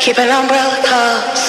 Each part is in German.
keep an umbrella cause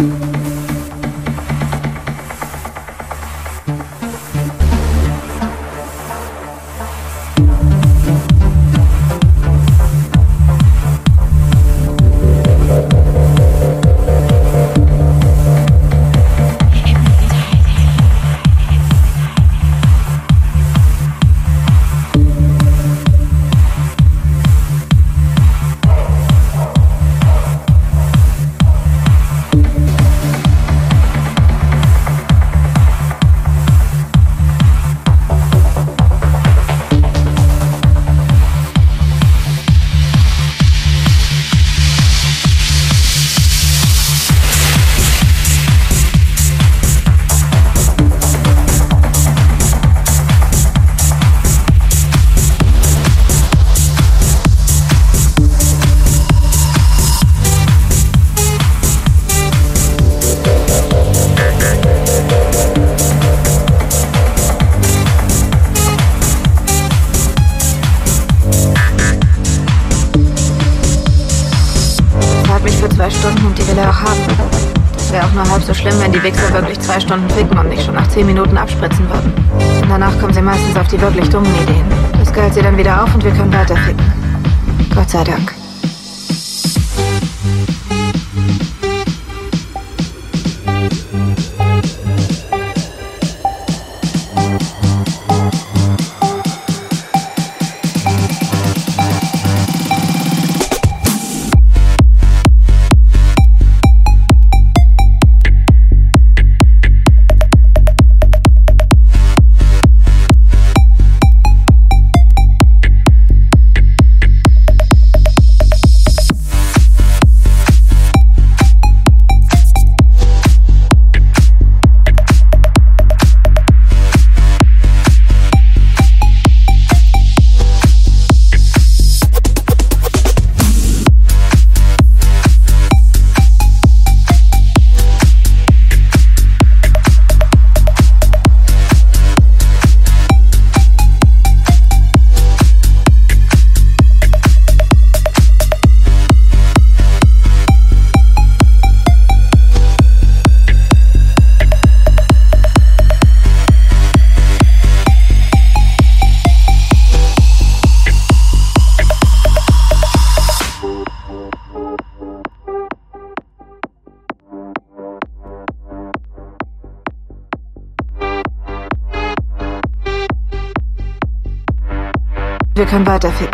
you die Wichser wirklich zwei Stunden ficken und nicht schon nach zehn Minuten abspritzen würden. Danach kommen sie meistens auf die wirklich dummen Ideen. Das geilt sie dann wieder auf und wir können weiter ficken. Gott sei Dank. Wir können